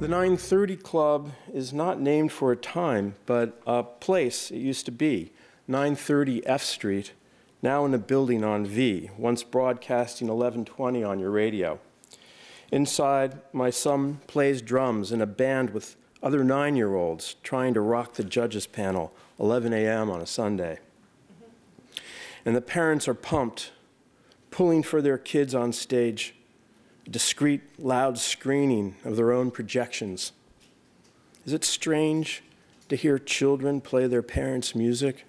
The 930 Club is not named for a time, but a place it used to be, 930 F Street, now in a building on V, once broadcasting 1120 on your radio. Inside, my son plays drums in a band with other nine year olds trying to rock the judges panel 11 a.m. on a Sunday. And the parents are pumped, pulling for their kids on stage, discreet, loud screening of their own projections. Is it strange to hear children play their parents' music?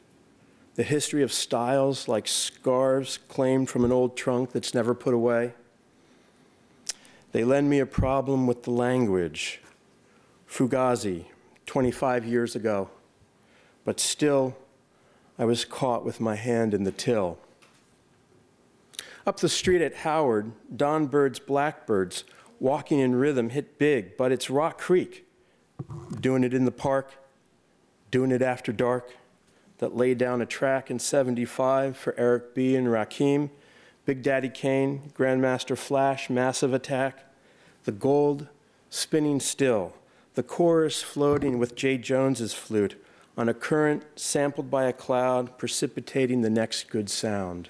the history of styles like scarves claimed from an old trunk that's never put away. They lend me a problem with the language. Fugazi, 25 years ago. But still, I was caught with my hand in the till. Up the street at Howard, Don Byrd's Blackbyrds, walking in rhythm, hit big, but it's Rock Creek. Doing it in the park, doing it after dark that laid down a track in 75 for Eric B. and Rakim, Big Daddy Kane, Grandmaster Flash, Massive Attack, The Gold, Spinning Still, the chorus floating with Jay Jones's flute on a current sampled by a cloud precipitating the next good sound.